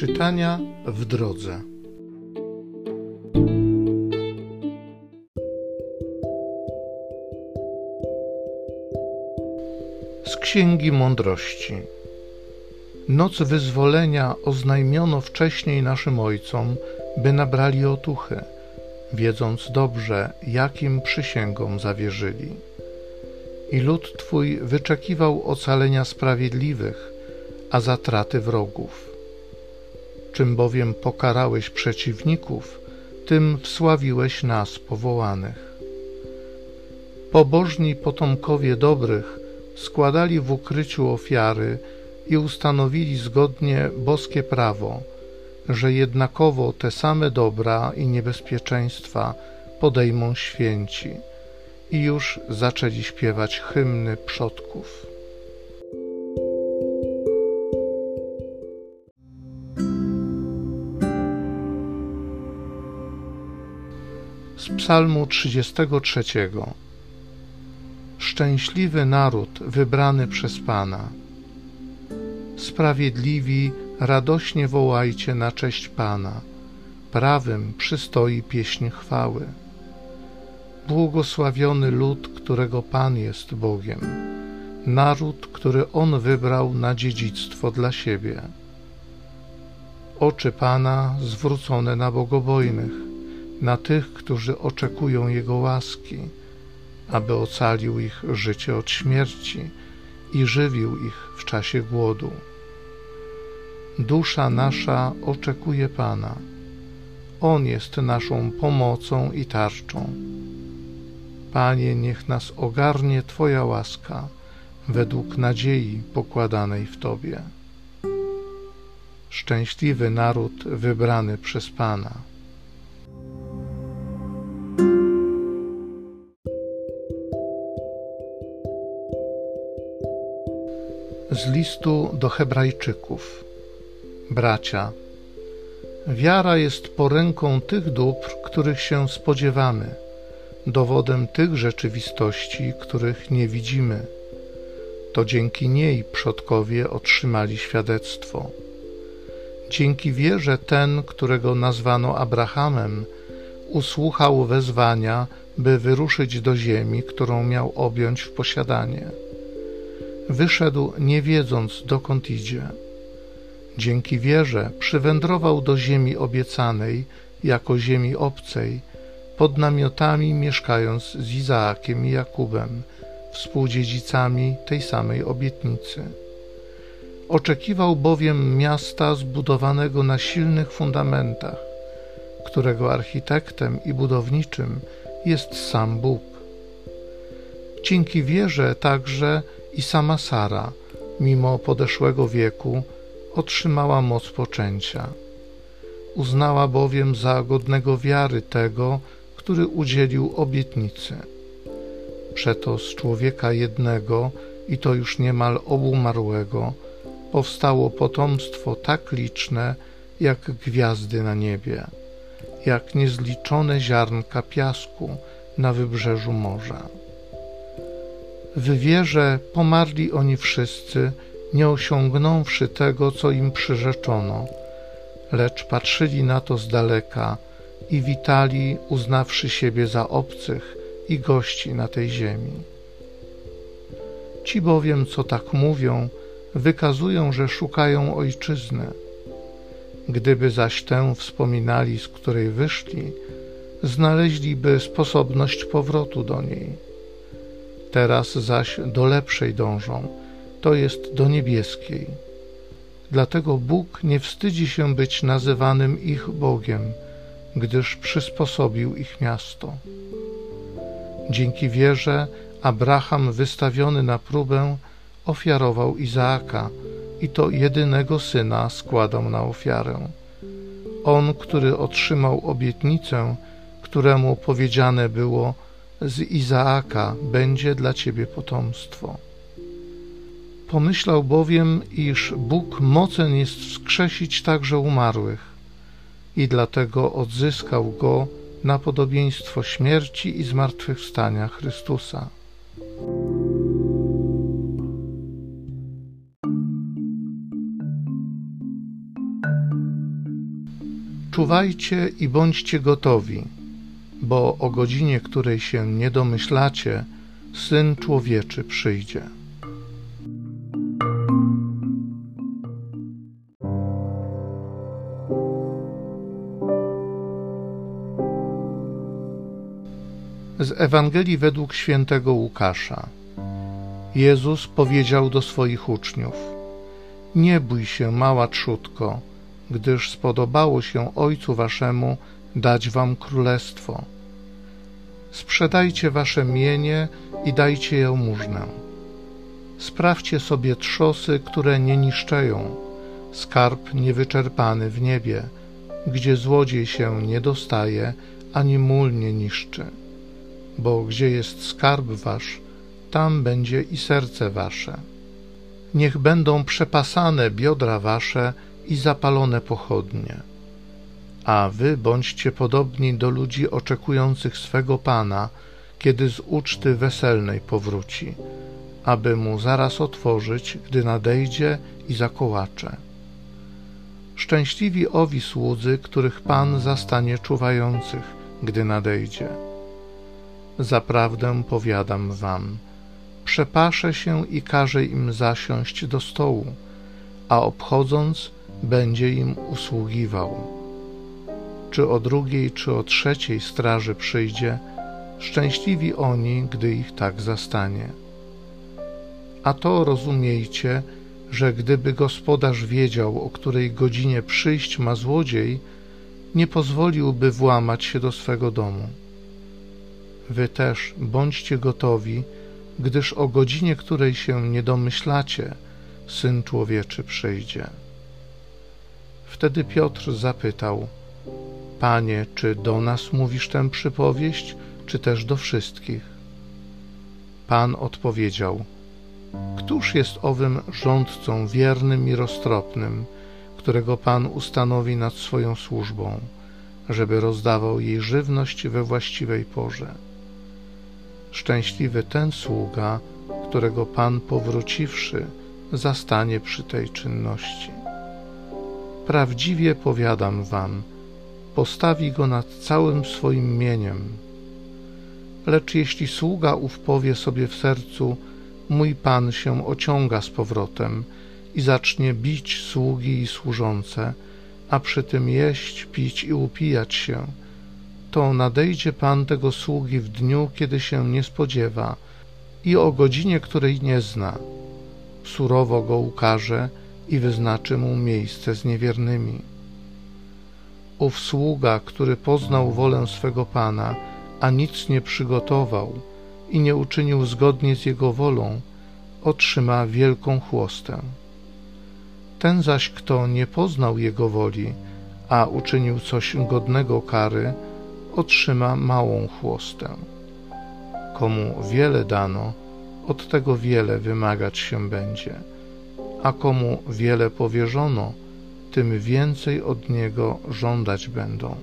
Czytania w drodze. Z Księgi Mądrości. Noc wyzwolenia oznajmiono wcześniej naszym ojcom, by nabrali otuchy, wiedząc dobrze, jakim przysięgom zawierzyli. I lud Twój wyczekiwał ocalenia sprawiedliwych, a zatraty wrogów. Czym bowiem pokarałeś przeciwników, tym wsławiłeś nas powołanych. Pobożni potomkowie dobrych składali w ukryciu ofiary i ustanowili zgodnie boskie prawo, że jednakowo te same dobra i niebezpieczeństwa podejmą święci i już zaczęli śpiewać hymny przodków. Z Psalmu 33 Szczęśliwy naród wybrany przez Pana. Sprawiedliwi radośnie wołajcie na cześć Pana. Prawym przystoi pieśń chwały. Błogosławiony lud, którego Pan jest Bogiem, naród, który On wybrał na dziedzictwo dla siebie. Oczy Pana zwrócone na bogobojnych, na tych, którzy oczekują Jego łaski, aby ocalił ich życie od śmierci i żywił ich w czasie głodu. Dusza nasza oczekuje Pana. On jest naszą pomocą i tarczą. Panie, niech nas ogarnie Twoja łaska według nadziei pokładanej w Tobie. Szczęśliwy naród wybrany przez Pana. Z listu do Hebrajczyków. Bracia, wiara jest poręką tych dóbr, których się spodziewamy, dowodem tych rzeczywistości, których nie widzimy. To dzięki niej przodkowie otrzymali świadectwo. Dzięki wierze ten, którego nazwano Abrahamem, usłuchał wezwania, by wyruszyć do ziemi, którą miał objąć w posiadanie. Wyszedł nie wiedząc, dokąd idzie. Dzięki wierze przywędrował do ziemi obiecanej, jako ziemi obcej, pod namiotami mieszkając z Izaakiem i Jakubem, współdziedzicami tej samej obietnicy. Oczekiwał bowiem miasta zbudowanego na silnych fundamentach, którego architektem i budowniczym jest sam Bóg. Dzięki wierze także i sama Sara, mimo podeszłego wieku, otrzymała moc poczęcia. Uznała bowiem za godnego wiary tego, który udzielił obietnicy. Przeto z człowieka jednego, i to już niemal obumarłego, powstało potomstwo tak liczne, jak gwiazdy na niebie, jak niezliczone ziarnka piasku na wybrzeżu morza. W wierze pomarli oni wszyscy, nie osiągnąwszy tego, co im przyrzeczono, lecz patrzyli na to z daleka i witali, uznawszy siebie za obcych i gości na tej ziemi. Ci bowiem, co tak mówią, wykazują, że szukają ojczyzny. Gdyby zaś tę wspominali, z której wyszli, znaleźliby sposobność powrotu do niej teraz zaś do lepszej dążą, to jest do niebieskiej. Dlatego Bóg nie wstydzi się być nazywanym ich Bogiem, gdyż przysposobił ich miasto. Dzięki wierze Abraham, wystawiony na próbę, ofiarował Izaaka i to jedynego syna składał na ofiarę. On, który otrzymał obietnicę, któremu powiedziane było, z Izaaka będzie dla ciebie potomstwo. Pomyślał bowiem, iż Bóg mocen jest wskrzesić także umarłych i dlatego odzyskał go na podobieństwo śmierci i zmartwychwstania Chrystusa. Czuwajcie i bądźcie gotowi, bo o godzinie, której się nie domyślacie, Syn Człowieczy przyjdzie. Z Ewangelii według świętego Łukasza. Jezus powiedział do swoich uczniów: Nie bój się, mała trzutko, gdyż spodobało się Ojcu Waszemu dać Wam królestwo. Sprzedajcie Wasze mienie i dajcie jałmużnę. Sprawdźcie sobie trzosy, które nie niszczeją, skarb niewyczerpany w niebie, gdzie złodziej się nie dostaje, ani mól nie niszczy. Bo gdzie jest skarb Wasz, tam będzie i serce Wasze. Niech będą przepasane biodra Wasze, i zapalone pochodnie. A wy bądźcie podobni do ludzi oczekujących swego Pana, kiedy z uczty weselnej powróci, aby mu zaraz otworzyć, gdy nadejdzie i zakołacze. Szczęśliwi owi słudzy, których Pan zastanie czuwających, gdy nadejdzie. Zaprawdę powiadam wam, przepaszę się i każę im zasiąść do stołu, a obchodząc, będzie im usługiwał. Czy o drugiej, czy o trzeciej straży przyjdzie, szczęśliwi oni, gdy ich tak zastanie. A to rozumiejcie, że gdyby gospodarz wiedział, o której godzinie przyjść ma złodziej, nie pozwoliłby włamać się do swego domu. Wy też bądźcie gotowi, gdyż o godzinie, której się nie domyślacie, Syn Człowieczy przyjdzie. Wtedy Piotr zapytał: Panie, czy do nas mówisz tę przypowieść, czy też do wszystkich? Pan odpowiedział: Któż jest owym rządcą wiernym i roztropnym, którego Pan ustanowi nad swoją służbą, żeby rozdawał jej żywność we właściwej porze? Szczęśliwy ten sługa, którego Pan powróciwszy, zastanie przy tej czynności. Prawdziwie powiadam wam, postawi go nad całym swoim mieniem. Lecz jeśli sługa ów powie sobie w sercu, mój pan się ociąga z powrotem i zacznie bić sługi i służące, a przy tym jeść, pić i upijać się, to nadejdzie pan tego sługi w dniu, kiedy się nie spodziewa i o godzinie, której nie zna. Surowo go ukaże i wyznaczy mu miejsce z niewiernymi. Ów sługa, który poznał wolę swego Pana, a nic nie przygotował i nie uczynił zgodnie z jego wolą, otrzyma wielką chłostę. Ten zaś, kto nie poznał jego woli, a uczynił coś godnego kary, otrzyma małą chłostę. Komu wiele dano, od tego wiele wymagać się będzie a komu wiele powierzono, tym więcej od niego żądać będą.